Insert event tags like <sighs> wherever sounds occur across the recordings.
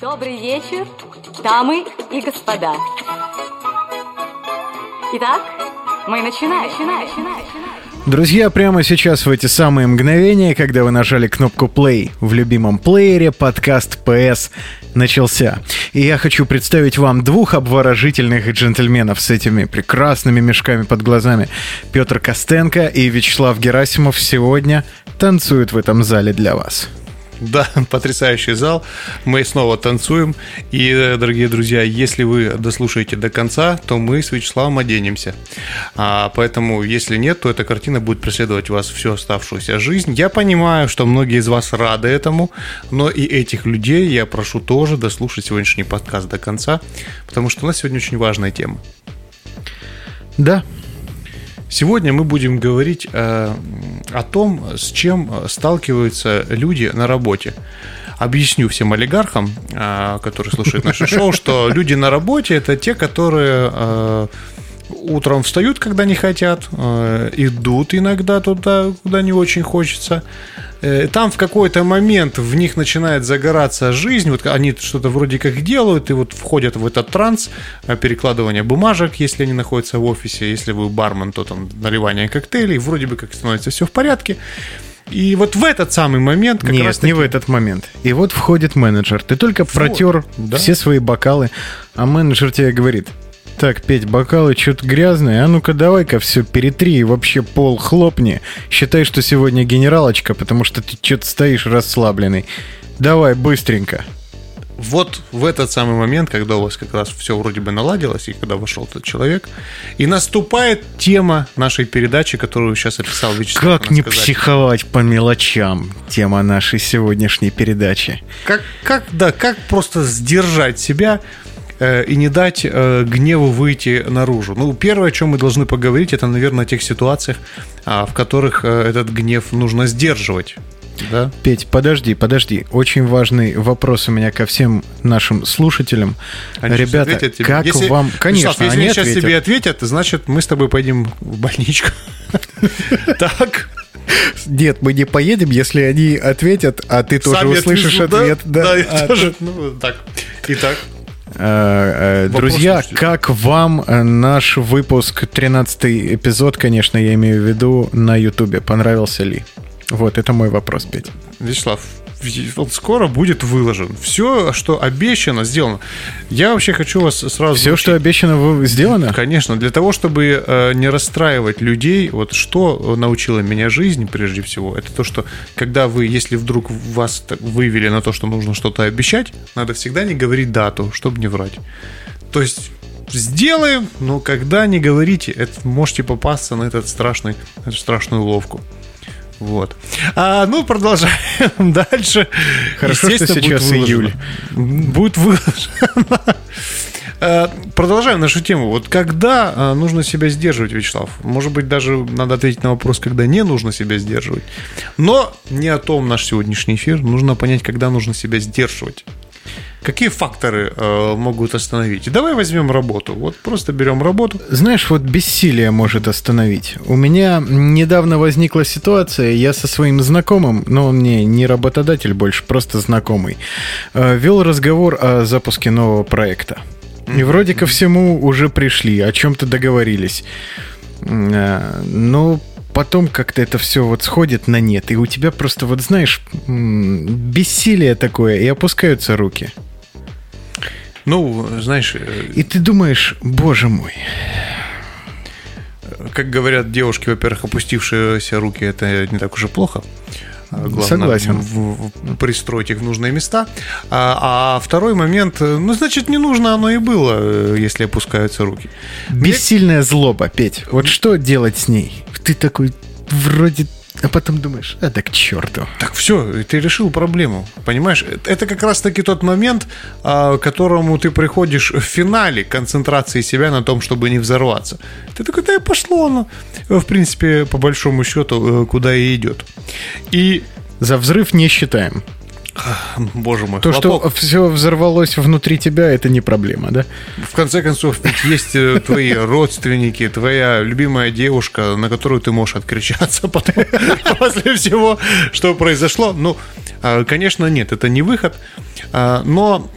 Добрый вечер, дамы и господа. Итак, мы начинаем. начинаем, начинаем. Друзья, прямо сейчас в эти самые мгновения, когда вы нажали кнопку play в любимом плеере, подкаст PS начался. И я хочу представить вам двух обворожительных джентльменов с этими прекрасными мешками под глазами. Петр Костенко и Вячеслав Герасимов сегодня танцуют в этом зале для вас. <laughs> Да, потрясающий зал. Мы снова танцуем. И, э, дорогие друзья, если вы дослушаете до конца, то мы с Вячеславом оденемся. А, поэтому, если нет, то эта картина будет преследовать вас всю оставшуюся жизнь. Я понимаю, что многие из вас рады этому, но и этих людей я прошу тоже дослушать сегодняшний подкаст до конца, потому что у нас сегодня очень важная тема. Да, Сегодня мы будем говорить э, о том, с чем сталкиваются люди на работе. Объясню всем олигархам, э, которые слушают наше шоу, что люди на работе это те, которые э, утром встают, когда не хотят, э, идут иногда туда, куда не очень хочется. Э, там в какой-то момент в них начинает загораться жизнь, вот они что-то вроде как делают, и вот входят в этот транс э, перекладывания бумажек, если они находятся в офисе, если вы бармен, то там наливание коктейлей, вроде бы как становится все в порядке. И вот в этот самый момент как Нет, раз не в этот момент. И вот входит менеджер. Ты только вот, протер да? все свои бокалы, а менеджер тебе говорит, так, Петь, бокалы что-то грязные. А ну-ка давай-ка все перетри и вообще пол хлопни. Считай, что сегодня генералочка, потому что ты что-то стоишь расслабленный. Давай, быстренько. Вот в этот самый момент, когда у вас как раз все вроде бы наладилось, и когда вошел этот человек, и наступает тема нашей передачи, которую сейчас описал Вячеслав. Как не сказать. психовать по мелочам, тема нашей сегодняшней передачи. Как, как, да, как просто сдержать себя и не дать э, гневу выйти наружу. Ну, первое, о чем мы должны поговорить, это, наверное, о тех ситуациях, а, в которых э, этот гнев нужно сдерживать. Да? Петь, подожди, подожди. Очень важный вопрос у меня ко всем нашим слушателям. Они Ребята, как если, вам... Конечно, Вячеслав, если они сейчас ответят. тебе ответят, значит, мы с тобой пойдем в больничку. <laughs> Так. Нет, мы не поедем, если они ответят, а ты тоже услышишь ответ. Да, я а тоже. Ну, так. Итак. Э, э, друзья, как вам э, наш выпуск, 13 эпизод, конечно, я имею в виду, на Ютубе? Понравился ли? Вот, это мой вопрос, Петя. Вячеслав, он скоро будет выложен. Все, что обещано, сделано. Я вообще хочу вас сразу... Все, научить. что обещано, сделано? Конечно. Для того, чтобы э, не расстраивать людей, вот что научила меня жизнь, прежде всего, это то, что когда вы, если вдруг вас вывели на то, что нужно что-то обещать, надо всегда не говорить дату, чтобы не врать. То есть сделаем, но когда не говорите, это можете попасться на этот страшный, эту страшную уловку. Вот. А, ну, продолжаем <laughs> дальше. Хорошо, что сейчас будет июль. Будет выложено. А, продолжаем нашу тему. Вот когда а, нужно себя сдерживать, Вячеслав? Может быть, даже надо ответить на вопрос, когда не нужно себя сдерживать. Но не о том наш сегодняшний эфир. Нужно понять, когда нужно себя сдерживать. Какие факторы э, могут остановить? Давай возьмем работу. Вот просто берем работу. Знаешь, вот бессилие может остановить. У меня недавно возникла ситуация, я со своим знакомым, но он мне не работодатель больше, просто знакомый, э, вел разговор о запуске нового проекта. И вроде ко всему уже пришли, о чем-то договорились. Э, но потом как-то это все вот сходит на нет, и у тебя просто вот знаешь бессилие такое, и опускаются руки. Ну, знаешь... Э, И ты думаешь, боже мой. Как говорят девушки, во-первых, опустившиеся руки, это не так уж и плохо. Главное, Согласен. В, в, пристроить их в нужные места. А, а второй момент, ну, значит, не нужно оно и было, э, если опускаются руки. Бессильная злоба, Петь. Вот что делать с ней? Ты такой вроде а потом думаешь, а да к черту. Так все, ты решил проблему. Понимаешь, это как раз таки тот момент, а, к которому ты приходишь в финале концентрации себя на том, чтобы не взорваться. Ты такой, да и пошло оно. В принципе, по большому счету, э, куда и идет. И за взрыв не считаем. <sighs> Боже мой. То, хлопок. что все взорвалось внутри тебя, это не проблема, да? В конце концов, ведь есть э, твои родственники, твоя любимая девушка, на которую ты можешь откричаться <laughs> потом, после всего, что произошло. Ну, а, конечно, нет, это не выход. А, но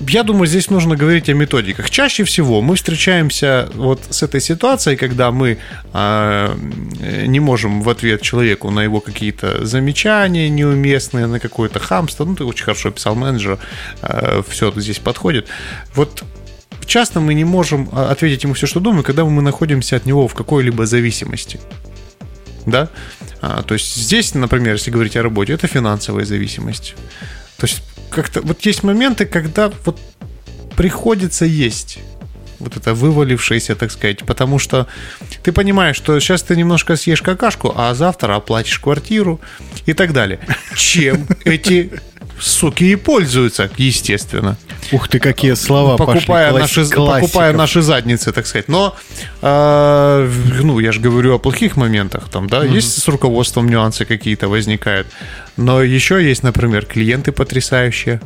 я думаю, здесь нужно говорить о методиках. Чаще всего мы встречаемся вот с этой ситуацией, когда мы э, не можем в ответ человеку на его какие-то замечания неуместные, на какое-то хамство. Ну, ты очень хорошо писал менеджер, э, все здесь подходит. Вот часто мы не можем ответить ему все, что думаем, когда мы находимся от него в какой-либо зависимости. Да? А, то есть здесь, например, если говорить о работе, это финансовая зависимость. То есть как-то вот есть моменты, когда вот приходится есть вот это вывалившееся, так сказать, потому что ты понимаешь, что сейчас ты немножко съешь какашку, а завтра оплатишь квартиру и так далее. Чем эти суки и пользуются, естественно. Ух ты, какие слова покупая пошли. Наши, покупая наши задницы, так сказать. Но, э, ну, я же говорю о плохих моментах. Там, да, угу. есть с руководством нюансы какие-то возникают. Но еще есть, например, клиенты потрясающие.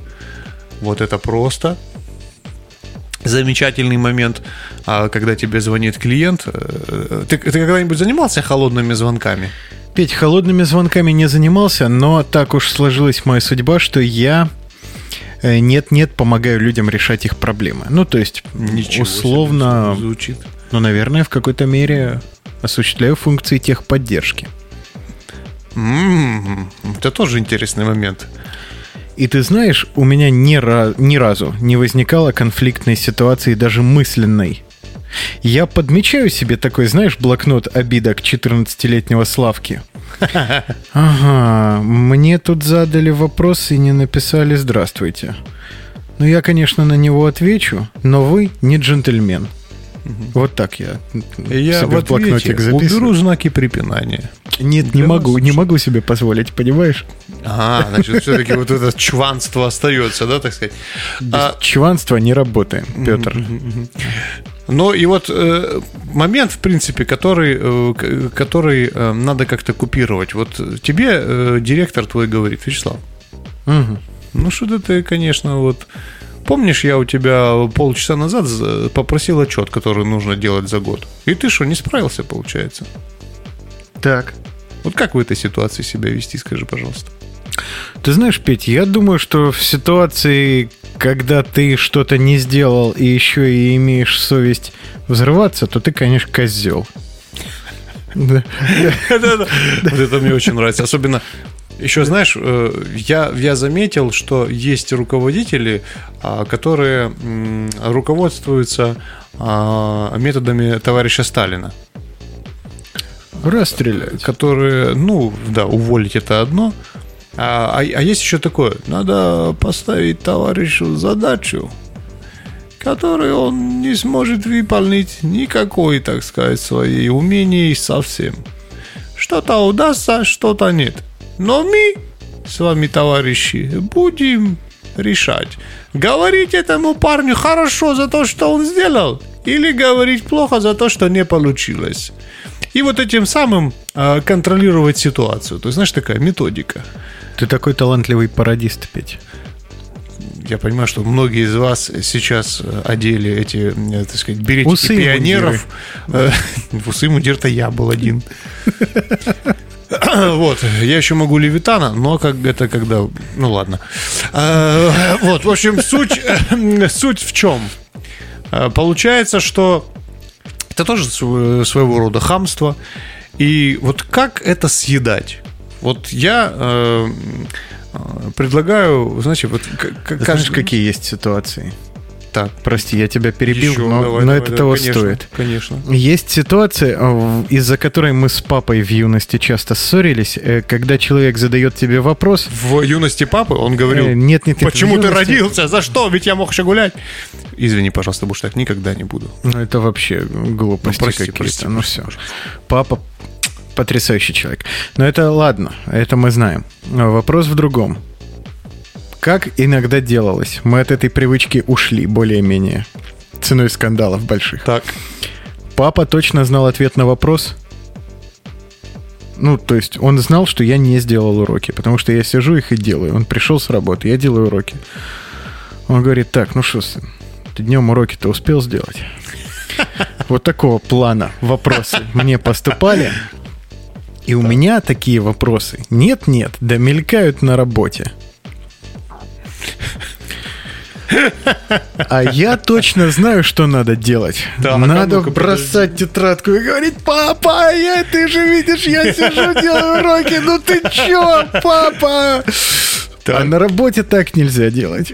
Вот это просто замечательный момент, а, когда тебе звонит клиент. Э, ты, ты когда-нибудь занимался холодными звонками? Петь, холодными звонками не занимался, но так уж сложилась моя судьба, что я э, нет-нет помогаю людям решать их проблемы. Ну, то есть, Ничего условно, звучит. ну, наверное, в какой-то мере осуществляю функции техподдержки. Mm-hmm. Это тоже интересный момент. И ты знаешь, у меня ни, ra- ни разу не возникало конфликтной ситуации, даже мысленной. Я подмечаю себе такой, знаешь, блокнот обидок 14-летнего Славки. <laughs> Ага, мне тут задали вопрос и не написали «Здравствуйте». Ну, я, конечно, на него отвечу, но вы не джентльмен. Вот так я. Я себе в, в блокнотик записываю. уберу знаки препинания. Нет, не могу, не могу себе позволить, понимаешь? А, значит, все-таки вот это чванство остается, да, так сказать? Без а... чванства не работаем, Петр. Ну и вот э, момент, в принципе, который, э, который э, надо как-то купировать. Вот тебе э, директор твой говорит, Вячеслав, угу. ну что ты, конечно, вот Помнишь, я у тебя полчаса назад попросил отчет, который нужно делать за год. И ты что, не справился, получается? Так. Вот как в этой ситуации себя вести, скажи, пожалуйста. Ты знаешь, Петь, я думаю, что в ситуации, когда ты что-то не сделал и еще и имеешь совесть взрываться, то ты, конечно, козел. <laughs> Вот это мне очень нравится. Особенно еще, знаешь, э, я, я заметил, что есть руководители, а, которые руководствуются а, методами товарища Сталина. Расстрелять. Которые, ну, да, уволить это одно. А, а, а есть еще такое, надо поставить товарищу задачу, которую он не сможет выполнить никакой, так сказать, своей умений совсем. Что-то удастся, что-то нет. Но мы с вами, товарищи, будем решать, говорить этому парню хорошо за то, что он сделал, или говорить плохо за то, что не получилось. И вот этим самым контролировать ситуацию. То есть, знаешь, такая методика. Ты такой талантливый пародист, Петь. Я понимаю, что многие из вас сейчас одели эти, э, так сказать, беретики усы пионеров. Э, <laughs> усы мундир-то я был один. <laughs> Вот, я еще могу Левитана, но как это когда... Ну ладно. А, вот, в общем, суть, суть в чем? А, получается, что это тоже своего рода хамство. И вот как это съедать? Вот я э, предлагаю, знаете, вот... Знаешь, какие есть ситуации? Так. Прости, я тебя перебил, Еще, но, давай, но давай, это давай, того конечно, стоит. Конечно. Есть ситуация, э, из-за которой мы с папой в юности часто ссорились, э, когда человек задает тебе вопрос. В юности папы он говорил, э, нет, нет, нет, почему ты родился, за что, ведь я мог еще гулять. Извини, пожалуйста, больше так никогда не буду. Ну, это вообще глупости ну, прости, какие-то. Прости, ну все. Папа потрясающий человек. Но это ладно, это мы знаем. Вопрос в другом как иногда делалось. Мы от этой привычки ушли более-менее. Ценой скандалов больших. Так. Папа точно знал ответ на вопрос. Ну, то есть он знал, что я не сделал уроки, потому что я сижу их и делаю. Он пришел с работы, я делаю уроки. Он говорит, так, ну что, сын, ты днем уроки-то успел сделать? <laughs> Вот такого плана вопросы мне поступали. И у меня такие вопросы нет-нет, да мелькают на работе. А я точно знаю, что надо делать. Так, надо а ну-ка, бросать тетрадку и говорить, папа, я, ты же видишь, я сижу, делаю уроки, ну ты чё, папа? А на работе так нельзя делать.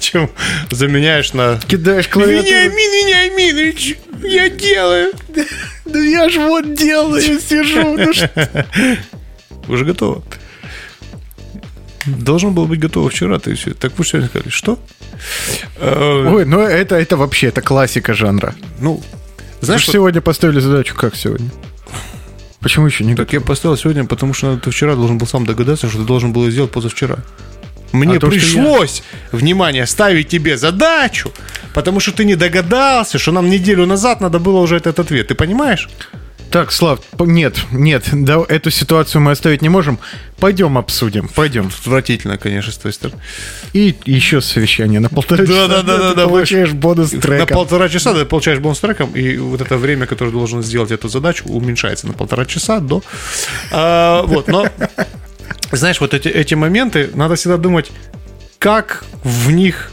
Чем заменяешь на... Кидаешь клавиатуру. Вениамин Вениаминович, я делаю. Да я ж вот делаю, сижу. Ну? Уже готово. Должен был быть готово вчера, ты все. Так вы сегодня сказали, что? Э, Ой, ну это, это вообще, это классика жанра. Ну, Знаешь, вот сегодня поставили задачу, как сегодня? Почему еще не так я поставил сегодня, потому что ты вчера должен был сам догадаться, что ты должен был сделать позавчера. Мне А то, что пришлось, внимание, ставить тебе задачу, потому что ты не догадался, что нам неделю назад надо было уже этот ответ. Ты понимаешь? Так, Слав, нет, нет, да, эту ситуацию мы оставить не можем. Пойдем обсудим, пойдем. Отвратительно, конечно, с твоей стороны. И еще совещание на полтора часа. Да-да-да-да-да, Ты получаешь бонус На треком. полтора часа ты получаешь бонус треком, и вот это время, которое должен сделать эту задачу, уменьшается на полтора часа до... А, вот, но... Знаешь, вот эти, эти моменты, надо всегда думать, как в них...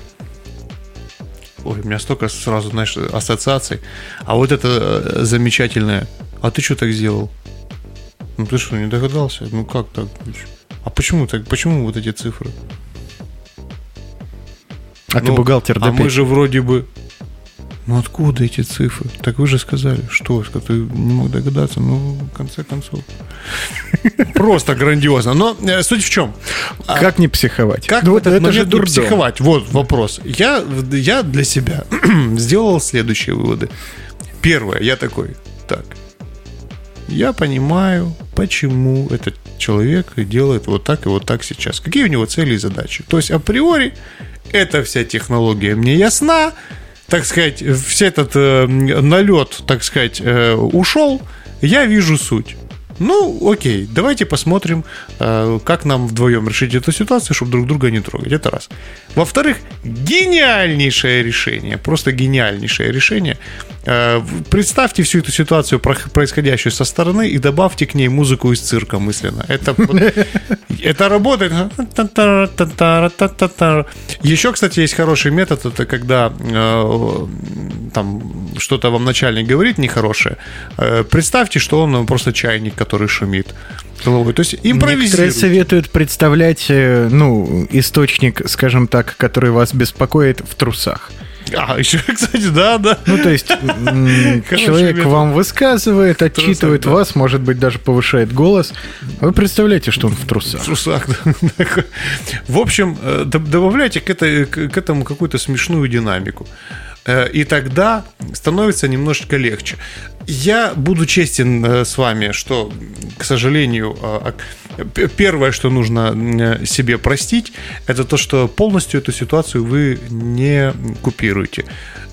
Ой, у меня столько сразу, знаешь, ассоциаций. А вот это э, замечательное. А ты что так сделал? Ну ты что, не догадался? Ну как так? А почему так? Почему вот эти цифры? А ты Ну, бухгалтер, да? А мы же вроде бы... Ну откуда эти цифры? Так вы же сказали. Что? Ты не мог догадаться? Ну, в конце концов. <laughs> Просто грандиозно. Но э, суть в чем? А Как не психовать? Как Ну в этот это же момент не психовать? Вот вопрос. Я, я для себя <clears throat> сделал следующие выводы. Первое, я такой, так, я понимаю, почему этот человек делает вот так и вот так сейчас. Какие у него цели и задачи. То есть априори эта вся технология мне ясна, так сказать, вся этот э, налет, так сказать, э, ушел, я вижу суть. Ну, окей, давайте посмотрим, э, как нам вдвоем решить эту ситуацию, чтобы друг друга не трогать. Это раз. Во-вторых, гениальнейшее решение, просто гениальнейшее решение. Э, Представьте всю эту ситуацию, происходящую со стороны, и добавьте к ней музыку из цирка мысленно. Это, <laughs> это работает. Еще, кстати, есть хороший метод, это когда э, там что-то вам начальник говорит нехорошее. Э, Представьте, что он просто чайник, который шумит головой. То есть Некоторые импровизируйте. советуют представлять, ну, источник, скажем так, который вас беспокоит в трусах. <laughs> А, еще, кстати, да, да. Ну, то есть <laughs> человек вам высказывает, отчитывает вас, может быть, даже повышает голос. Вы представляете, что он в трусах. В трусах, да. <laughs> В общем, э, добавляйте к, этой, к к этому какую-то смешную динамику. Э, И тогда становится немножечко легче. Я буду честен э, с вами, что, к сожалению, э, п- первое, что нужно э, себе простить, это то, что полностью эту ситуацию вы не купируете.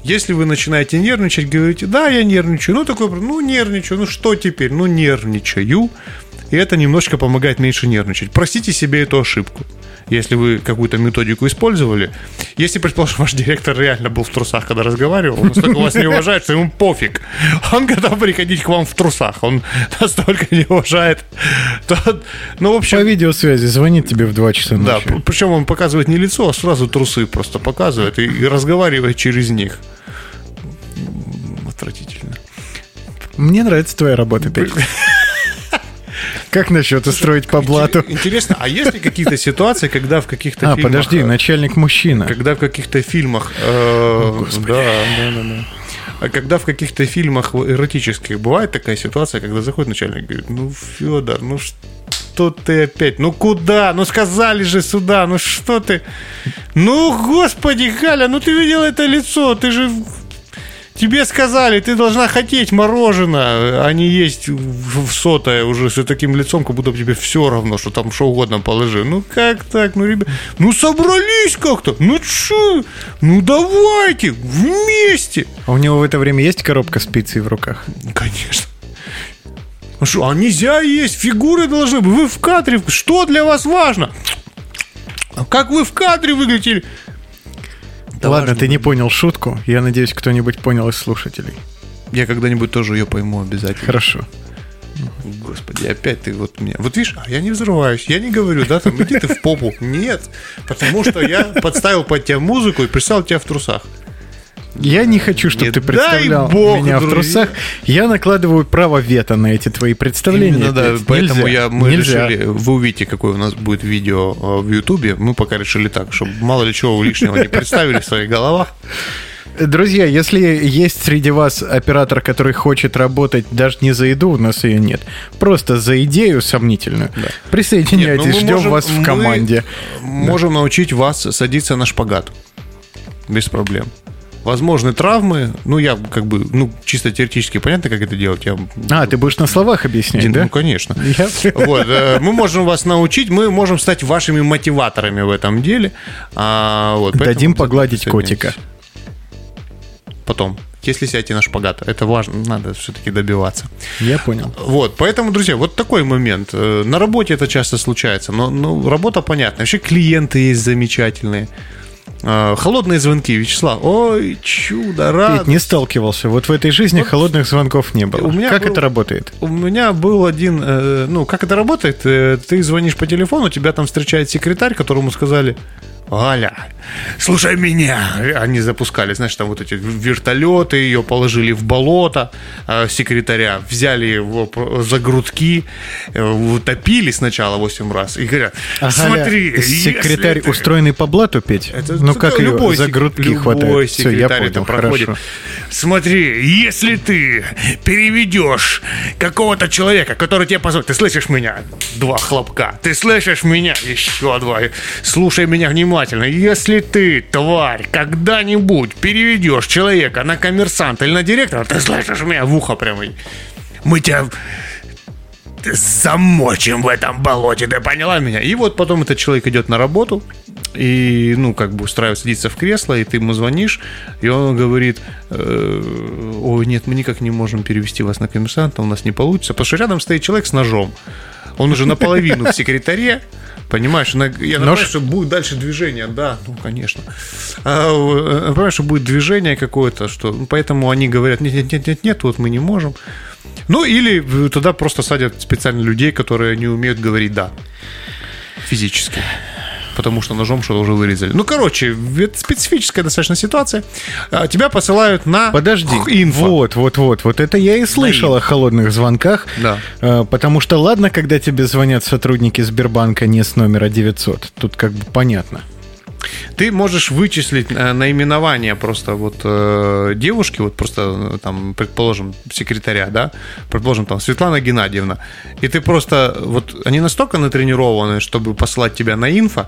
Если вы начинаете нервничать, говорите, да, я нервничаю, ну такой, ну нервничаю, ну что теперь, ну нервничаю, и это немножко помогает меньше нервничать. Простите себе эту ошибку. Если вы какую-то методику использовали. Если, предположим, ваш директор реально был в трусах, когда разговаривал, он настолько вас не уважает, что ему пофиг. Он готов приходить к вам в трусах. Он настолько не уважает. То- Ну, в По общем, видеосвязи звонит тебе в 2 часа да, ночи. п- причем он показывает не лицо, а сразу трусы просто показывает и, и разговаривает через них. Отвратительно. Мне нравится твоя работа, Петь. <laughs> Как насчет устроить по блату? Интересно, а есть ли какие-то ситуации, когда в каких-то А, фильмах... подожди, э, начальник мужчина. Когда в каких-то фильмах... э, да, да, да, да. А когда в каких-то фильмах эротических бывает такая ситуация, когда заходит начальник и говорит, ну, Федор, ну что ты опять? Ну куда? Ну сказали же сюда, ну что ты? Ну, господи, Галя, ну ты видела это лицо, ты же... Тебе сказали, ты должна хотеть мороженое, а не есть в сотое уже с таким лицом, как будто тебе все равно, что там что угодно положи. Ну как так, ну ребят, ну собрались как-то, ну чё, ну давайте, вместе. А у него в это время есть коробка с пиццей в руках? Конечно. А что, а нельзя есть, фигуры должны быть, вы в кадре, что для вас важно? А Как вы в кадре выглядели? Да Ладно, важно. ты не понял шутку. Я надеюсь, кто-нибудь понял из слушателей. Я когда-нибудь тоже ее пойму обязательно. Хорошо. Господи, опять ты вот меня... Вот видишь, а я не взрываюсь, я не говорю, да, там, иди ты в попу. Нет, потому что я подставил под тебя музыку и представил тебя в трусах. Я не хочу, чтобы Не ты представлял бог, меня в друзья. трусах. Я накладываю право вето на эти твои представления. Именно, да, поэтому Нельзя, я, мы нельзя. решили, вы увидите, какое у нас будет видео э, в Ютубе. Мы пока решили так, чтобы мало ли чего лишнего не представили в своих головах. Друзья, если есть среди вас оператор, который хочет работать даже не за еду, у нас ее нет, просто за идею сомнительную, Нет, присоединяйтесь, ну мы ждем можем- вас в мы команде. Можем научить вас садиться на шпагат. Без проблем. Возможны травмы. Ну, я как бы, ну, чисто теоретически понятно, как это делать. Я, А, ты будешь на словах объяснять, ну, да? конечно. <laughs> Я- Вот, э, мы можем вас научить, мы можем стать вашими мотиваторами в этом деле. А, вот, Дадим погладить котика. Потом, если сядете на шпагат. Это важно, надо все-таки добиваться. Я понял. Вот, поэтому, друзья, вот такой момент. Э, На работе это часто случается, но ну, работа понятна. Вообще клиенты есть замечательные. Э, Холодные звонки, Вячеслав. Ой, чудо, Петь, рад. не сталкивался. Вот в этой жизни холодных звонков не было. у меня как был- это работает? У меня был один, э, ну, как это работает? Э, Ты звонишь по телефону, тебя там встречает секретарь, которому сказали, Аля, слушай меня. Они запускали, знаешь, там вот эти вертолеты, ее положили в болото, э, секретаря, взяли его за грудки, э, утопили сначала 8 раз и говорят, А смотри, Галя, секретарь, ты- устроенный по блату, Петь? это ну как ее любой за сек- грудки любой хватает? Все, я секретарь понял, это проходит. хорошо. Смотри, если ты переведешь какого-то человека, который тебе позвонит, ты слышишь меня? Два хлопка. Ты слышишь меня? Еще два. Слушай меня внимательно. Если ты, тварь, когда-нибудь переведешь человека на коммерсанта или на директора, ты слышишь меня в ухо прямо. Мы тебя замочим в этом болоте, ты поняла меня? И вот потом этот человек идет на работу, и, ну, как бы устраивает, садится в кресло, и ты ему звонишь, и он говорит, э, ой, нет, мы никак не можем перевести вас на коммерсанта, у нас не получится, потому что рядом стоит человек с ножом. Он уже наполовину в секретаре, Понимаешь, я Нож? понимаю, что будет дальше движение, да, ну, конечно. А, э, я понимаю, что будет движение какое-то, что ну, поэтому они говорят, нет, нет, нет, нет, нет, вот мы не можем. Ну, или туда просто садят специально людей, которые не умеют говорить «да» физически. Потому что ножом что-то уже вырезали. Ну, короче, это специфическая достаточно ситуация. А, Тебя посылают на Подожди, инфо. вот, вот, вот, вот это я и слышал о холодных звонках, Да. Э, потому что ладно, когда тебе звонят сотрудники Сбербанка не с номера 900, тут как бы понятно. Ты можешь вычислить э, наименование просто вот э, девушки, вот просто э, там, предположим, секретаря, да, предположим, там, Светлана Геннадьевна, и ты просто, вот они настолько натренированы, чтобы посылать тебя на инфо,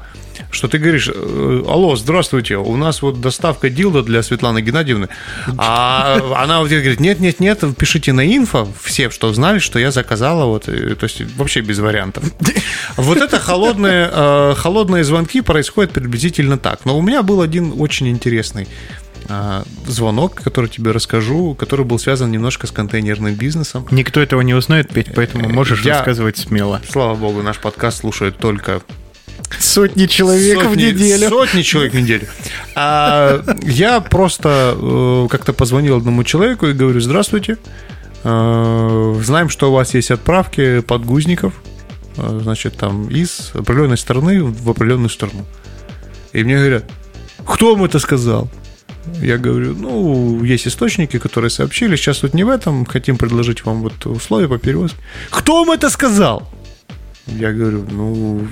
что ты говоришь, э, алло, здравствуйте, у нас вот доставка дилда для Светланы Геннадьевны, а <laughs> она вот говорит, нет, нет, нет, пишите на инфо, все, что знали, что я заказала, вот, э, то есть вообще без вариантов. Вот это холодные, э, холодные звонки происходят приблизительно так. Но у меня был один очень интересный э, звонок, который тебе расскажу, который был связан немножко с контейнерным бизнесом. Никто этого не узнает, Петь, поэтому можешь Я- рассказывать смело. Слава богу, наш подкаст слушают только Сотни человек в сотни- неделю. Сотни человек в неделю. А, я просто э, как-то позвонил одному человеку и говорю, здравствуйте, Э, знаем, что у вас есть отправки подгузников, э, значит, там, из определенной страны в определенную страну. И мне говорят, кто вам это сказал? Я говорю, ну, есть источники, которые сообщили, сейчас тут не в этом, хотим предложить вам вот условия по перевозке. Кто вам это сказал? Я говорю, ну,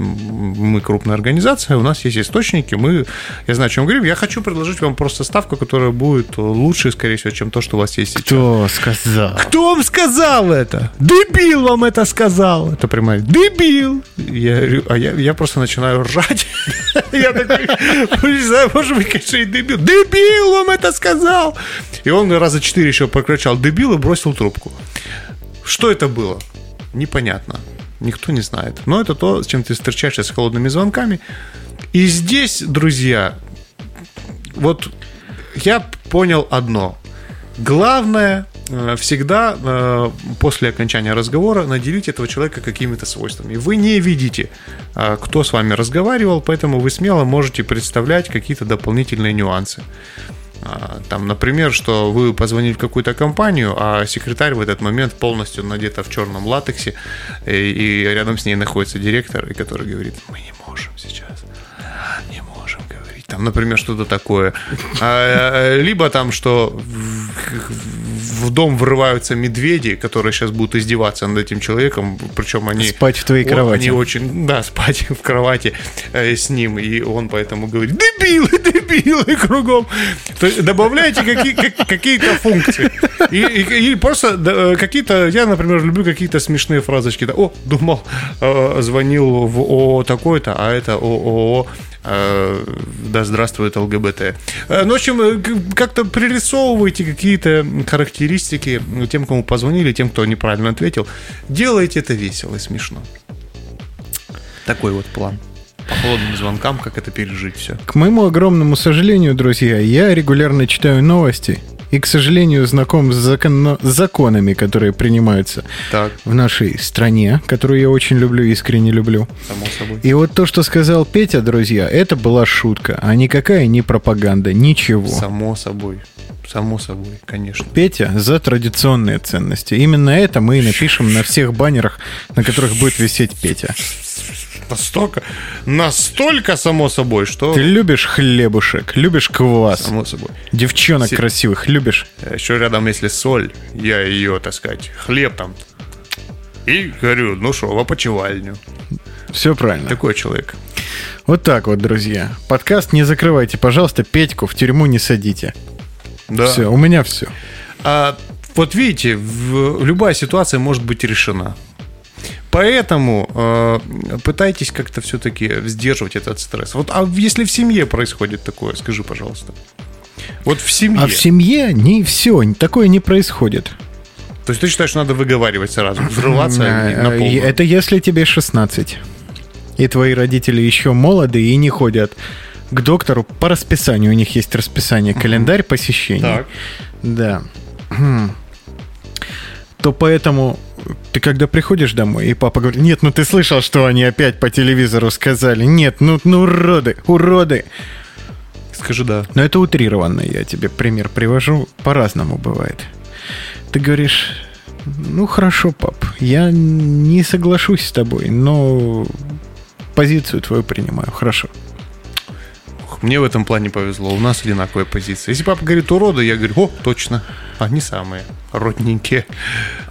мы крупная организация, у нас есть источники, мы, я знаю, о чем говорим, я хочу предложить вам просто ставку, которая будет лучше, скорее всего, чем то, что у вас есть сейчас. Кто сказал? Кто вам сказал это? Дебил вам это сказал. Это прямо дебил. Я, а я, я просто начинаю ржать. <laughs> Я такой, знаю, может быть, конечно, и дебил. Дебил вам это сказал. И он раза четыре еще прокричал дебил и бросил трубку. Что это было? Непонятно. Никто не знает. Но это то, с чем ты встречаешься с холодными звонками. И здесь, друзья, вот я понял одно. Главное э, всегда э, после окончания разговора наделить этого человека какими-то свойствами. Вы не видите, э, кто с вами разговаривал, поэтому вы смело можете представлять какие-то дополнительные нюансы. А, Там, например, что вы позвонили в какую-то компанию, а секретарь в этот момент полностью надета в черном латексе, и, и рядом с ней находится директор, и который говорит, мы не можем сейчас. Там, например, что-то такое. А, э, Либо там, что в, дом врываются медведи, которые сейчас будут издеваться над этим человеком, причем они... Спать в твоей кровати. Они очень, да, спать в кровати э, с ним, и он поэтому говорит, дебилы, <laughs> дебилы кругом. То есть добавляйте какие, как- какие-то функции. И, и- и просто да, э, какие-то, я, например, люблю какие-то смешные фразочки. Да, О, думал, э, звонил в ООО такой-то, а это ООО да здравствует ЛГБТ. Э, Ну, в общем, э, как-то пририсовывайте какие-то характеристики тем, кому позвонили, тем, кто неправильно ответил. Делайте это весело и смешно. Такой вот план. По холодным звонкам, как это пережить все. К моему огромному сожалению, друзья, я регулярно читаю новости и, к сожалению, знаком с закон- законами, которые принимаются Так, в нашей стране, которую я очень люблю, искренне люблю. само собой. И вот то, что сказал Петя, друзья, это была шутка, а никакая не пропаганда, ничего. Само собой. Само собой, конечно. Петя за традиционные ценности. Именно это мы и напишем на всех баннерах, на которых будет висеть Петя. Настолько, настолько само собой, что... Ты любишь хлебушек, любишь квас, Само собой. девчонок Се- красивых любишь. Еще рядом, если соль, я ее, так сказать, хлеб там. И говорю, ну что, в опочивальню. Все правильно. Такой человек. Вот так вот, друзья. Подкаст не закрывайте, пожалуйста, Петьку в тюрьму не садите. Да. Все, у меня все. А, вот видите, в- любая ситуация может быть решена. Поэтому э, пытайтесь как-то все-таки сдерживать этот стресс. Вот, а если в семье происходит такое, скажи, пожалуйста. Вот в семье. А в семье не все, такое не происходит. То есть ты считаешь, надо выговаривать сразу, взрываться на и полную? Это если тебе 16. И твои родители еще молоды и не ходят к доктору по расписанию. У них есть расписание, календарь посещений. Так. Да. Хм. То поэтому ты когда приходишь домой, и папа говорит, нет, ну ты слышал, что они опять по телевизору сказали? Нет, ну, ну уроды, уроды. Скажи да. Но это утрированно, я тебе пример привожу. По-разному бывает. Ты говоришь, ну хорошо, пап, я не соглашусь с тобой, но позицию твою принимаю, хорошо. Мне в этом плане повезло. У нас одинаковая позиция. Если папа говорит уроды, я говорю, о, точно. Они самые родненькие.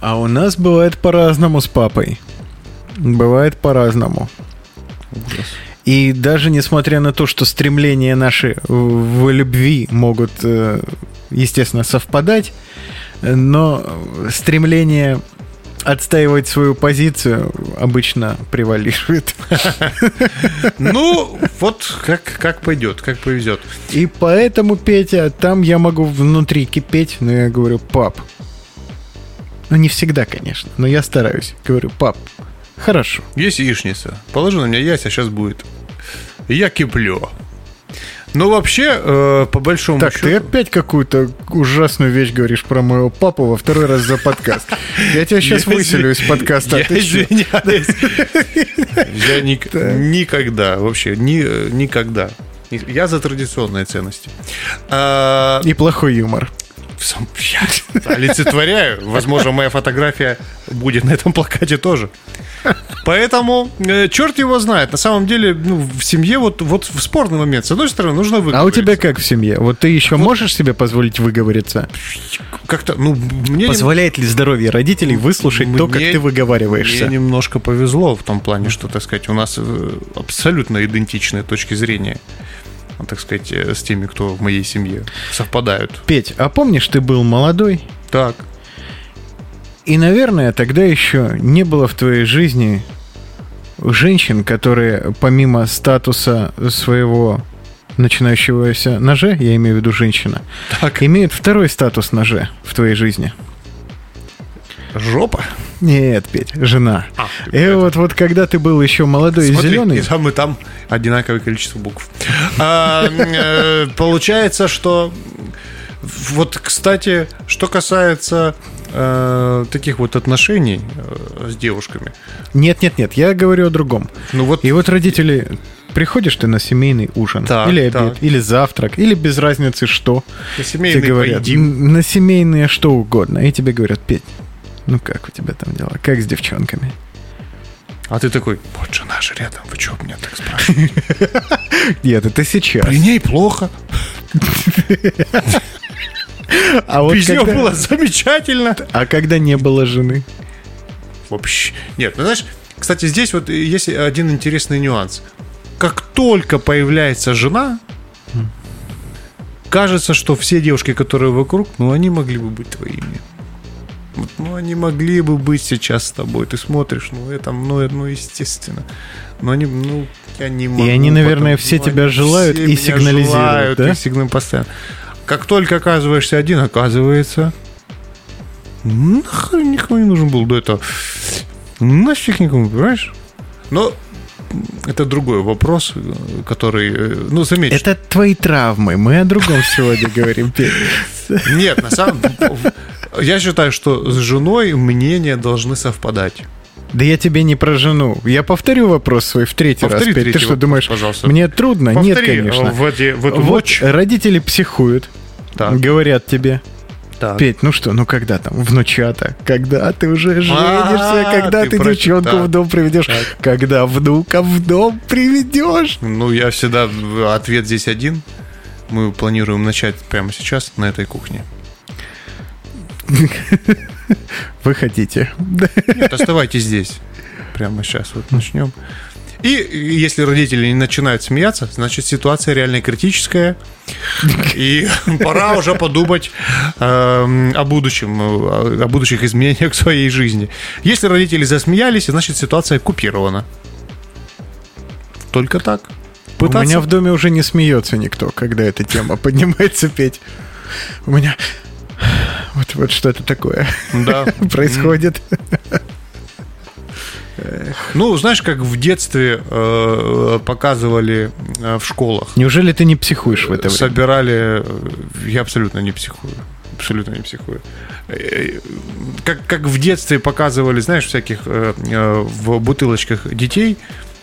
А у нас бывает по-разному с папой. Бывает по-разному. Ужас. И даже несмотря на то, что стремления наши в любви могут, э, естественно, совпадать, но стремление отстаивать свою позицию обычно превалирует. Ну, вот как, как пойдет, как повезет. И поэтому, Петя, там я могу внутри кипеть, но я говорю, пап. Ну, не всегда, конечно, но я стараюсь. Говорю, пап, хорошо. Есть яичница. Положи на меня яйца, сейчас будет. Я киплю. Ну, вообще, э, по большому Так, счету... ты опять какую-то ужасную вещь говоришь про моего папу во второй раз за подкаст. Я тебя сейчас <laughs> Я выселю из подкаста. Я Ты чё? извиняюсь. <laughs> Я ник- никогда, вообще, э, никогда. Ни- Я за традиционные ценности. А, И плохой юмор. Сам- <laughs> олицетворяю. Возможно, моя фотография будет на этом плакате тоже. Поэтому э, черт его знает. На самом деле, ну, в семье вот, вот в спорный момент. С одной стороны, нужно А у выговориться. тебя как в семье? Вот ты еще можешь себе позволить выговориться? как-то, ну, мне... Позволяет ли здоровье родителей выслушать то, как Мне- ты выговариваешься? Мне немножко повезло в том плане, что, так сказать, у нас э, абсолютно идентичные точки зрения, ну, так сказать, э, с теми, кто в моей семье совпадают. Петь, а помнишь, ты был молодой? Так. И, наверное, тогда еще не было в твоей жизни женщин, которые помимо статуса своего начинающегося ноже, я имею в виду женщина, Так. имеют второй статус ноже в твоей жизни. Жопа. Нет, Петь, жена. А, И вот, вот когда ты был еще молодой и Смотри, зеленый, и там, и там одинаковое количество букв. А, э, Получается, что вот, кстати, что касается э, таких вот отношений э, с девушками, нет, нет, нет, я говорю о другом. ну вот И вот родители приходишь ты на семейный ужин, Так, или обед, так. или завтрак, или без разницы что. На Тебе семейный говорят, поедим. «М, на семейные что угодно. И тебе говорят, Петь, ну как у тебя там дела? Как с девчонками? А ты такой, вот жена же рядом, вы что меня так спрашиваете? <laughs> Нет, это сейчас. При ней плохо, А вот без нее было замечательно. А когда не было жены? Вообще. Нет, ну знаешь, кстати, здесь вот есть один интересный нюанс. Как только появляется жена, кажется, что все девушки, которые вокруг, ну, они могли бы быть твоими. Ну, они могли бы быть сейчас с тобой. Ты смотришь, ну, это, ну, ну, естественно. Но они, ну, я не могу. они, наверное, все ну, тебя желают все и сигнализируют, желают, да? и сигнал постоянно. Как только оказываешься один, оказывается, нахрен никому не нужен был до этого. Нафиг никому, понимаешь? Но это другой вопрос, э, который, э, ну, заметь, Это твои травмы. Мы о другом сегодня говорим. <laughs> <laughs> Нет, на самом я считаю, что с женой мнения должны совпадать. Да я тебе не про жену. Я повторю вопрос свой в третий Повтори раз. Петь. Ты третий что вопрос, думаешь, пожалуйста. мне трудно? Повтори, Нет, конечно. В, эти- в эту Вот ночь. родители психуют, Так, говорят тебе, так. Петь, ну что, ну когда там, внучата, когда ты уже женишься, А, когда ты ты, про- девчонку так. в дом приведешь, Так. когда внука в дом приведешь. Ну, я всегда... Ответ здесь один. Мы планируем начать прямо сейчас на этой кухне. <laughs> Вы хотите. Нет, оставайтесь здесь. Прямо сейчас вот начнем. И если родители не начинают смеяться, значит ситуация реально критическая. И <laughs> пора уже подумать эм, о будущем, э, о будущих изменениях в своей жизни. Если родители засмеялись, значит ситуация купирована. Только так. У меня в доме уже не смеется никто, когда эта тема <laughs> поднимается, Петь. У меня вот, вот что-то такое Да. <laughs> происходит. Ну, знаешь, как в детстве э, показывали э, в школах. Неужели ты не психуешь в это время? собирали... э, Я абсолютно не психую. Абсолютно не психую. Э, Как, как в детстве показывали, знаешь, всяких э, э, в бутылочках детей.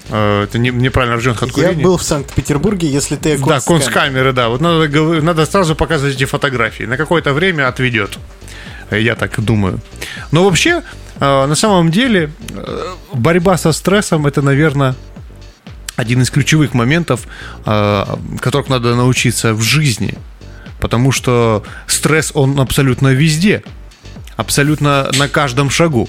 Э, Это не, неправильно рожденных от Я был в Санкт-Петербурге, если ты Да, концкамеры, да. Вот надо, надо сразу показывать эти фотографии. На какое-то время отведет. Я так думаю. Но вообще, э, на самом деле, э, борьба со стрессом это, наверное, один из ключевых моментов, э, которых надо научиться в жизни. Потому что стресс, он абсолютно везде. Абсолютно на каждом шагу.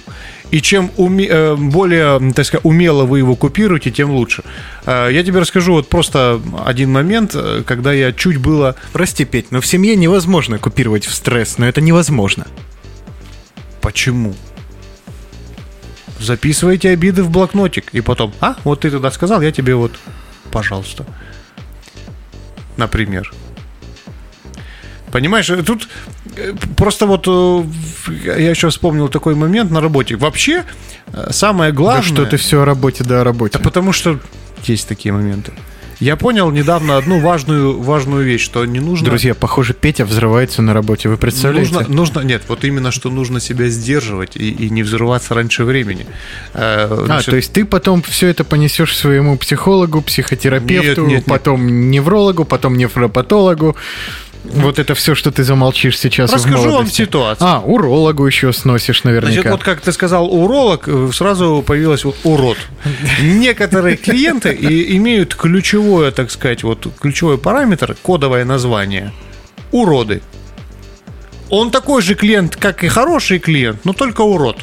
И чем уме- э, более, так сказать, умело вы его купируете, тем лучше. Э, Я тебе расскажу вот просто один момент, э, когда я чуть было Прости, Петь, но в семье невозможно купировать в стресс, но это невозможно. Почему? Записывайте обиды в блокнотик. И потом, а, вот ты тогда сказал, я тебе вот, пожалуйста. Например. Понимаешь, тут просто вот э, я еще вспомнил такой момент на работе. Вообще, э, самое главное... Да что ты все о работе, да о работе. Да потому что есть такие моменты. Я понял недавно одну важную, важную вещь, что не нужно... Друзья, похоже, Петя взрывается на работе. Вы представляете? Нужно, нужно, нет, вот именно, что нужно себя сдерживать и, и не взрываться раньше времени. Э, А, значит, то есть ты потом все это понесешь своему психологу, психотерапевту, Нет, нет, нет. потом неврологу, потом нефропатологу. Вот это все, что ты замолчишь сейчас Расскажу вам ситуацию. А, урологу еще сносишь наверняка. Значит, вот как ты сказал, уролог, э, сразу появилось вот урод. Некоторые клиенты имеют ключевое, так сказать, вот ключевой параметр, кодовое название. Уроды. Он такой же клиент, как и хороший клиент, но только урод.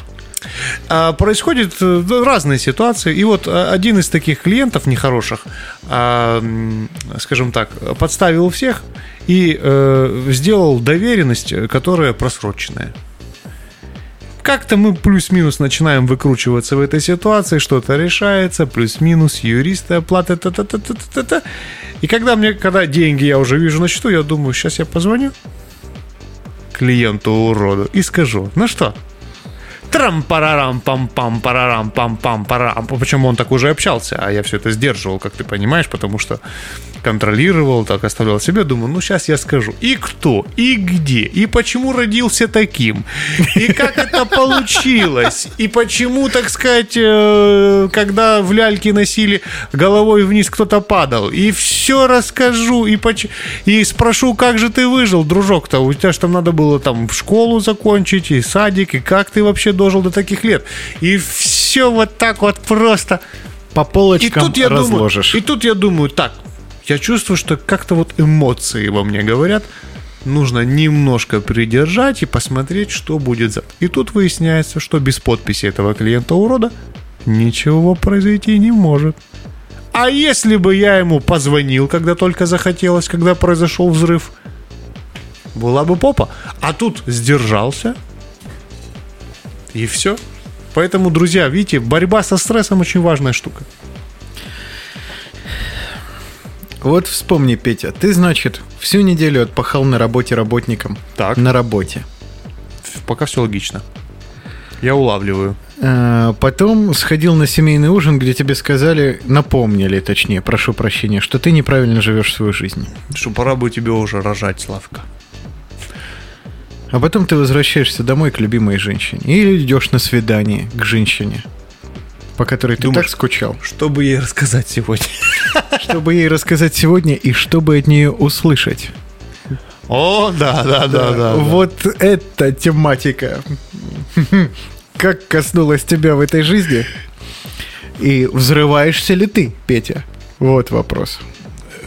А, происходят э, разные ситуации. И вот э, один из таких клиентов нехороших, а, скажем так, подставил всех и э, сделал доверенность, э, которая просроченная. Как-то мы плюс-минус начинаем выкручиваться в этой ситуации, что-то решается, плюс-минус, юристы, оплата, та та та та та та И когда мне, когда деньги я уже вижу на счету, я думаю, сейчас я позвоню клиенту уроду и скажу, ну что, трам парарам пам пам парарам пам пам парам Причем он так уже общался, а я все это сдерживал, как ты понимаешь, потому что контролировал, так оставлял себе, думаю, ну сейчас я скажу. И кто, и где, и почему родился таким, и как это получилось, и почему, так сказать, э, когда в ляльке носили головой вниз, кто-то падал. И все расскажу, и, поч... и спрошу, как же ты выжил, дружок-то? У тебя же там надо было там в школу закончить, и садик, и как ты вообще дожил до таких лет? И все вот так вот просто По и полочкам тут я разложишь. думаю, и тут я думаю, так, я чувствую, что как-то вот эмоции во мне говорят, нужно немножко придержать и посмотреть, что будет за. И тут выясняется, что без подписи этого клиента урода ничего произойти не может. А если бы я ему позвонил, когда только захотелось, когда произошел взрыв, была бы попа. А тут сдержался, и все. Поэтому, друзья, видите, борьба со стрессом очень важная штука. Вот вспомни, Петя, ты, значит, всю неделю отпахал на работе работником. Так. На работе. Пока все логично. Я улавливаю. Э, Потом сходил на семейный ужин, где тебе сказали, напомнили, точнее, прошу прощения, что ты неправильно живешь свою жизнь. Что пора бы тебе уже рожать, Славка. А потом ты возвращаешься домой к любимой женщине. Или идешь на свидание к женщине, по которой ты Думаешь, так скучал. Что бы ей рассказать сегодня? <laughs> Чтобы ей рассказать сегодня и чтобы от нее услышать. О, да, да, да, да. вот эта тематика. <laughs> Как коснулась тебя в этой жизни? И взрываешься ли ты, Петя? Вот вопрос.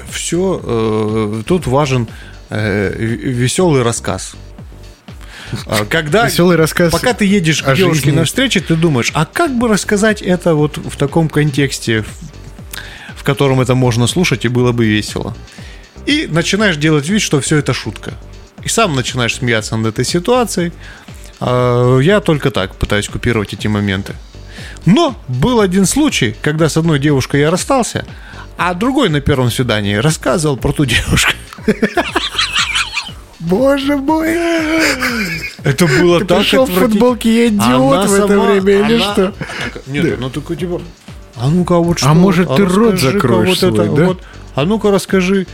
Все, тут важен веселый рассказ. А, Когда, Веселый рассказ пока ты едешь к девушке жизни. на встрече, ты думаешь, а как бы рассказать это вот в таком контексте, в котором это можно слушать и было бы весело. И начинаешь делать вид, что все это шутка. И сам начинаешь смеяться над этой ситуацией. А, Я только так пытаюсь купировать эти моменты. Но был один случай, когда с одной девушкой я расстался, а другой на первом свидании рассказывал про ту девушку. Боже мой! Это было Ты так пришел в футболке «Я идиот» Она в это сама- время или она- что? Нет, ну такой типа. А ну-ка, вот что? А может, ты рот закроешь свой, да? вот. А ну-ка, расскажи.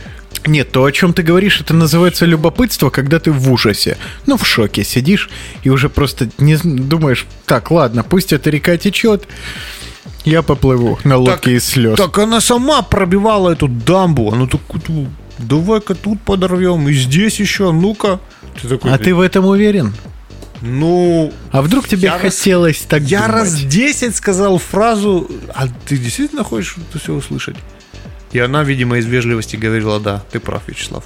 Нет, то, о чем ты говоришь, это называется любопытство, когда ты в ужасе. Ну, в шоке сидишь и уже просто не думаешь, так, ладно, пусть эта река течет, я поплыву на лодке из слез. Так она сама пробивала эту дамбу. Она так, «Ну, давай-ка тут подорвем. И здесь еще, ну-ка. Ты такой, а ты в этом уверен? ну, А вдруг тебе Я раз- хотелось так я думать? раз 10 сказал фразу, а ты действительно хочешь это все услышать? И она, видимо, из вежливости говорила, да, ты прав, Вячеслав.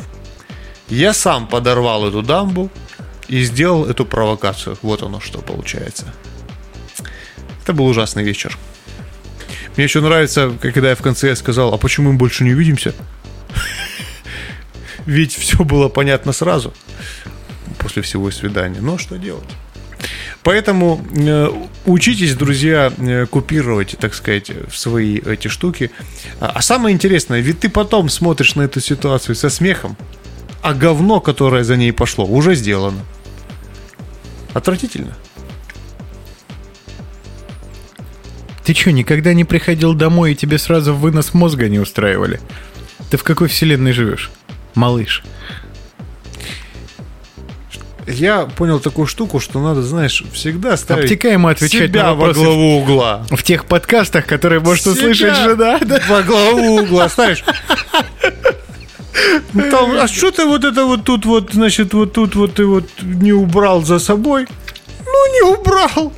Я сам подорвал эту дамбу и сделал эту провокацию. Вот оно что получается. Это был ужасный вечер. Мне еще нравится, когда я в конце сказал, а почему мы больше не увидимся? Ведь все было понятно сразу после всего свидания. Но что делать? Поэтому э, учитесь, друзья, э, купировать, так сказать, свои эти штуки. А, а самое интересное, ведь ты потом смотришь на эту ситуацию со смехом, а говно, которое за ней пошло, уже сделано. Отвратительно. Ты что, никогда не приходил домой и тебе сразу вынос мозга не устраивали? Ты в какой вселенной живешь? Малыш. Я понял такую штуку, что надо, знаешь, всегда ставить Обтекаемо отвечать себя на во главу угла. в тех подкастах, которые может Себя услышать жена. <laughs> Да? Во главу угла ставишь. <laughs> Там, а что ты вот это вот тут вот, значит, вот тут вот ты вот не убрал за собой? Ну, не убрал.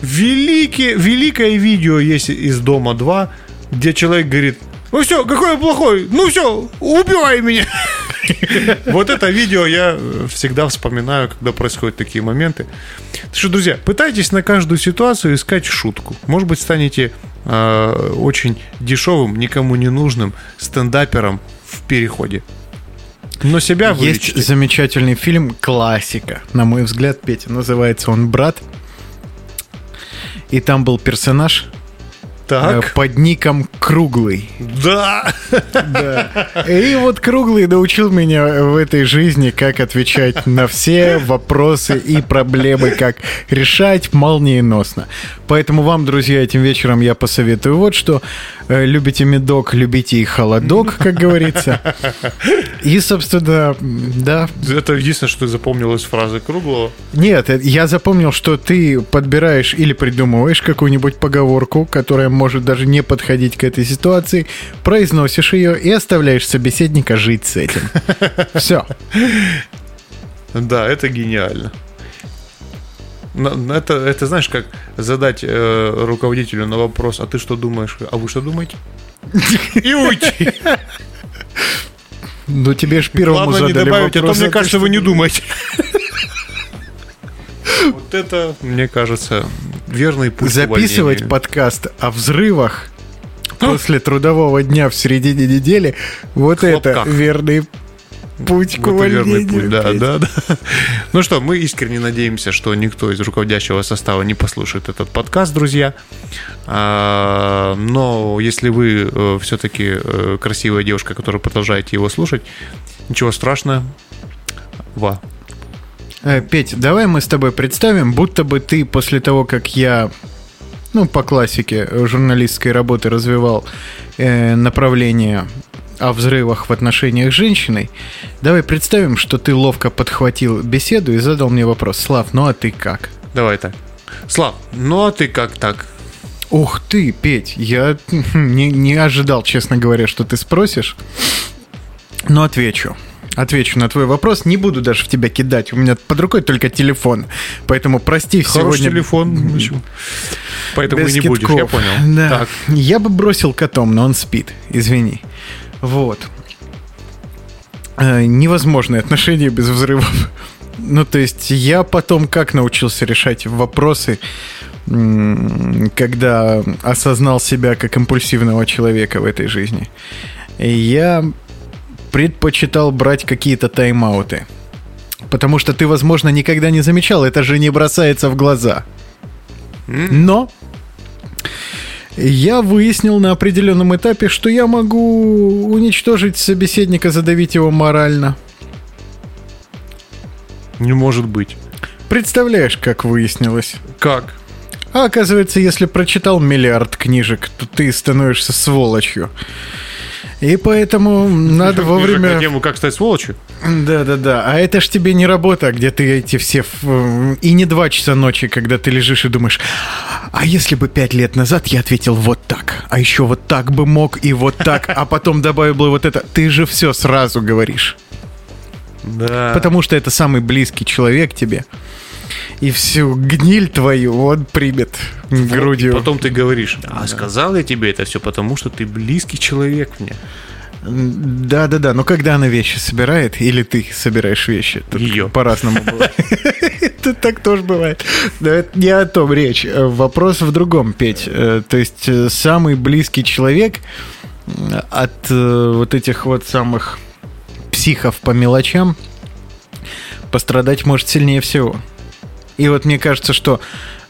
Великие, великое видео есть из Дома 2, где человек говорит, ну все, какой я плохой, ну все, убивай меня. <laughs> Вот это видео я э, всегда вспоминаю, когда происходят такие моменты. Так что, друзья, пытайтесь на каждую ситуацию искать шутку. Может быть, станете э, очень дешевым, никому не нужным стендапером в переходе. Но себя Есть вылечите. замечательный фильм «Классика», на мой взгляд, Петя. Называется он «Брат». И там был персонаж Так, под ником Круглый. да. И вот Круглый научил меня в этой жизни, как отвечать на все вопросы и проблемы, как решать молниеносно. Поэтому вам, друзья, этим вечером я посоветую вот что. Э, Любите медок, любите и холодок, <laughs> как говорится. И, собственно, да. Это единственное, что запомнилось из фразы Круглого. Нет, э, я запомнил, что ты подбираешь или придумываешь какую-нибудь поговорку, которая может даже не подходить к этой ситуации, произносишь ее и оставляешь собеседника жить с этим. <laughs> Все. Да, это гениально. Это, это знаешь, как задать э, руководителю на вопрос, а ты что думаешь, а вы что думаете? И уйти. Ну, тебе ж первому Главное не задали добавить, а то вопрос, мне ты кажется, вы не думаете. Вот это, мне кажется, верный путь Записывать подкаст о взрывах после трудового дня в середине недели, вот это верный путь к верный путь, да, да, да. Ну что, мы искренне надеемся, что никто из руководящего состава не послушает этот подкаст, друзья. А, Но если вы все-таки красивая девушка, которая продолжаете его слушать, ничего страшного. Ва. Э, Петь, давай мы с тобой представим, будто бы ты после того, как я, ну, по классике э, журналистской работы развивал э, направление о взрывах в отношениях с женщиной, давай представим, что ты ловко подхватил беседу и задал мне вопрос. Слав, ну а ты как? Давай так. Слав, ну а ты как так? Ух ты, Петь, я <laughs> не, не ожидал, честно говоря, что ты спросишь. Но отвечу. Отвечу на твой вопрос. Не буду даже в тебя кидать. У меня под рукой только телефон. Поэтому прости Хороший сегодня. телефон. Поэтому без не будешь, я понял. Да. Так. Я бы бросил котом, но он спит. Извини. Вот. Э, Невозможные отношения без взрывов. Ну, то есть я потом как научился решать вопросы, когда осознал себя как импульсивного человека в этой жизни. Я предпочитал брать какие-то тайм-ауты. Потому что ты, возможно, никогда не замечал, это же не бросается в глаза. Но я выяснил на определенном этапе, что я могу уничтожить собеседника, задавить его морально. Не может быть. Представляешь, как выяснилось? Как? А оказывается, если прочитал миллиард книжек, то ты становишься сволочью. И поэтому надо На вовремя... тему «Как стать сволочью»? Да-да-да. А это ж тебе не работа, где ты эти все... ф- И не два часа ночи, когда ты лежишь и думаешь, а если бы пять лет назад я ответил вот так, а еще вот так бы мог и вот так, а потом добавил бы вот это. Ты же все сразу говоришь. Да. Потому что это самый близкий человек тебе. И всю гниль твою он примет грудью. Потом ты говоришь, а сказал я тебе это все потому, что ты близкий человек мне. Да-да-да, но когда она вещи собирает, или ты собираешь вещи, тут Её. по-разному <laughs> бывает. Это так тоже бывает. Но это не о том речь. Э, Вопрос в другом, Петь. Э, То есть э, самый близкий человек от вот этих вот самых психов по мелочам пострадать может сильнее всего. И вот мне кажется, что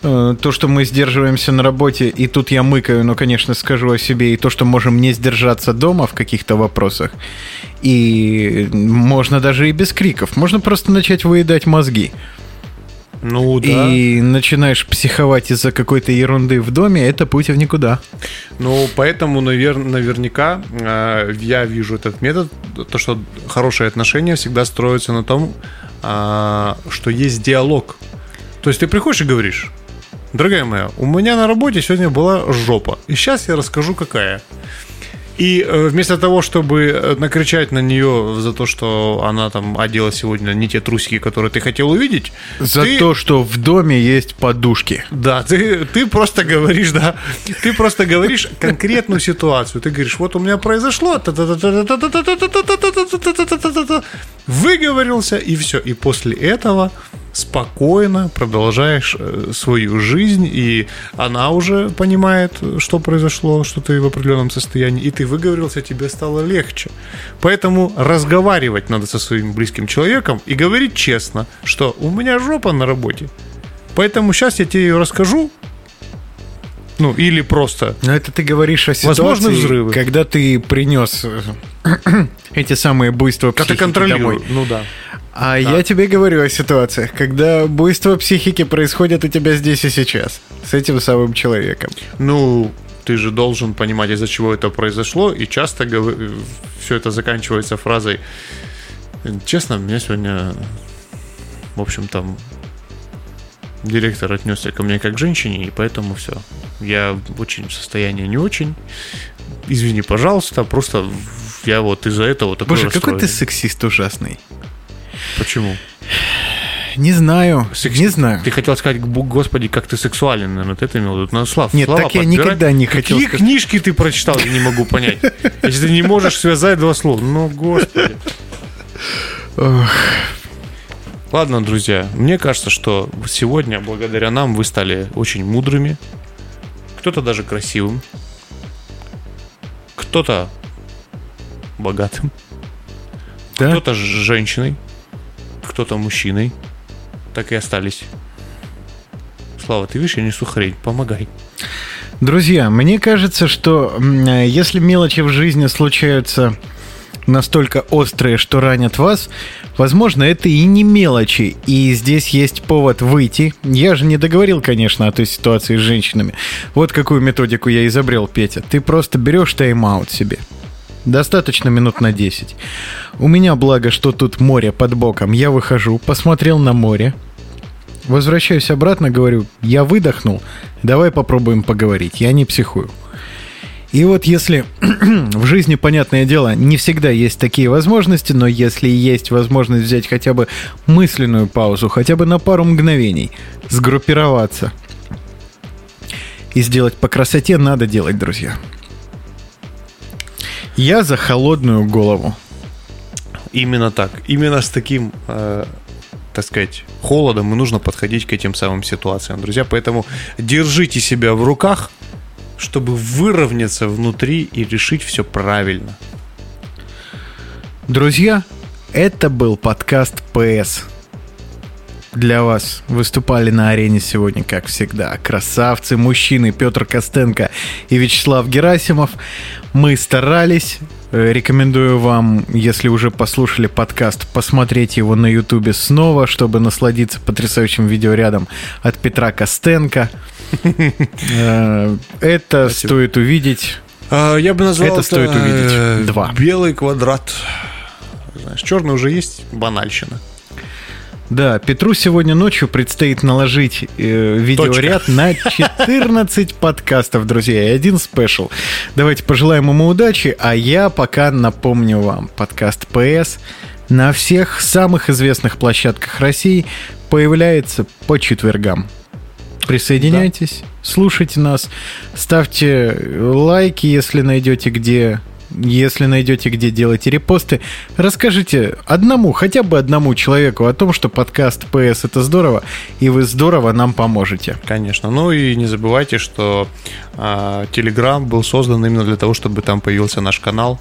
э, то, что мы сдерживаемся на работе, и тут я мыкаю, но, конечно, скажу о себе, и то, что можем не сдержаться дома в каких-то вопросах, и можно даже и без криков, можно просто начать выедать мозги. Ну да. И начинаешь психовать из-за какой-то ерунды в доме, это путь в никуда. Ну, поэтому, навер- наверняка, э, я вижу этот метод, то, что хорошие отношения всегда строятся на том, а, что есть диалог. То есть ты приходишь и говоришь, дорогая моя, у меня на работе сегодня была жопа, и сейчас я расскажу, какая. И э, вместо того, чтобы э, накричать на нее за то, что она там одела сегодня не те трусики, которые ты хотел увидеть, За ты- то, что в доме есть подушки. да, ты, ты просто говоришь, да, ты просто говоришь конкретную ситуацию. Ты говоришь, вот у меня произошло, выговорился, и все. И после этого спокойно продолжаешь э, свою жизнь, и она уже понимает, что произошло, что ты в определенном состоянии, и ты выговорился, тебе стало легче. Поэтому разговаривать надо со своим близким человеком и говорить честно, что у меня жопа на работе, Поэтому сейчас я тебе ее расскажу. Ну, или просто. Но это ты говоришь о ситуации, Возможны взрывы. когда ты принес э, эти самые буйства Как ты психики контролируешь. домой. Ну да. А я тебе говорю о ситуациях, когда буйство психики происходит у тебя здесь и сейчас. С этим самым человеком. Ну, ты же должен понимать, из-за чего это произошло, и часто все это заканчивается фразой «Честно, меня сегодня, в общем, там директор отнесся ко мне как к женщине, и поэтому все. Я очень состояние не очень. Извини, пожалуйста, просто я вот из-за этого такой Боже, какой ты сексист ужасный. Почему? Не знаю, Секс... не знаю. Ты хотел сказать, господи, как ты сексуален, наверное, ты это имел в виду. Слав, Нет, так я подбирать. никогда не хотел Какие сказать. книжки ты прочитал, я не могу понять. Если ты не можешь связать два слова. Ну, господи. Ох. Ладно, друзья, мне кажется, что сегодня, благодаря нам, вы стали очень мудрыми, кто-то даже красивым, кто-то богатым, да? кто-то женщиной, кто-то мужчиной. Так и остались. Слава, ты видишь, я несу хрень, помогай. Друзья, мне кажется, что если мелочи в жизни случаются настолько острые, что ранят вас, возможно, это и не мелочи. И здесь есть повод выйти. Я же не договорил, конечно, о той ситуации с женщинами. Вот какую методику я изобрел, Петя. Ты просто берешь тайм-аут себе. Достаточно минут на 10. У меня благо, что тут море под боком. Я выхожу, посмотрел на море. Возвращаюсь обратно, говорю, я выдохнул, давай попробуем поговорить. Я не психую. И вот если <clears throat> в жизни, понятное дело, не всегда есть такие возможности, но если есть возможность взять хотя бы мысленную паузу, хотя бы на пару мгновений, сгруппироваться и сделать по красоте, надо делать, друзья. Я за холодную голову. Именно так. Именно с таким, э, так сказать, холодом и нужно подходить к этим самым ситуациям, друзья. Поэтому держите себя в руках, чтобы выровняться внутри и решить все правильно. Друзья, это был подкаст ПС. Для вас выступали на арене сегодня, как всегда, красавцы, мужчины Петр Костенко и Вячеслав Герасимов. Мы старались, Рекомендую вам, если уже послушали подкаст, посмотреть его на Ютубе снова, чтобы насладиться потрясающим видеорядом от Петра Костенко. Э, это стоит увидеть. А, я бы назвал это, это стоит увидеть. Э, Два. Белый квадрат. Знаешь, черный уже есть, банальщина. Да, Петру сегодня ночью предстоит наложить э, видеоряд Точка. на 14 <laughs> подкастов, друзья, и один спешл. Давайте пожелаем ему удачи, а я пока напомню вам, подкаст ПС на всех самых известных площадках России появляется по четвергам. Присоединяйтесь, да. слушайте нас, ставьте лайки, если найдете где если найдете, где делать репосты, расскажите одному, хотя бы одному человеку о том, что подкаст PS это здорово, и вы здорово нам поможете. Конечно. Ну и не забывайте, что э, Telegram был создан именно для того, чтобы там появился наш канал.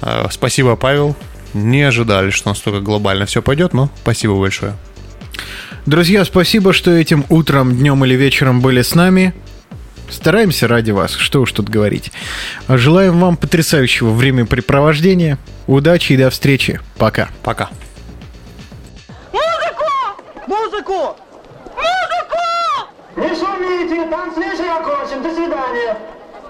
Э, спасибо, Павел. Не ожидали, что настолько глобально все пойдет, но спасибо большое. Друзья, спасибо, что этим утром, днем или вечером были с нами. Стараемся ради вас, что уж тут говорить. Желаем вам потрясающего времяпрепровождения, удачи и до встречи. Пока. Пока. Музыку! Музыку! Музыку! Не шумите, танцуешь окончен. До свидания.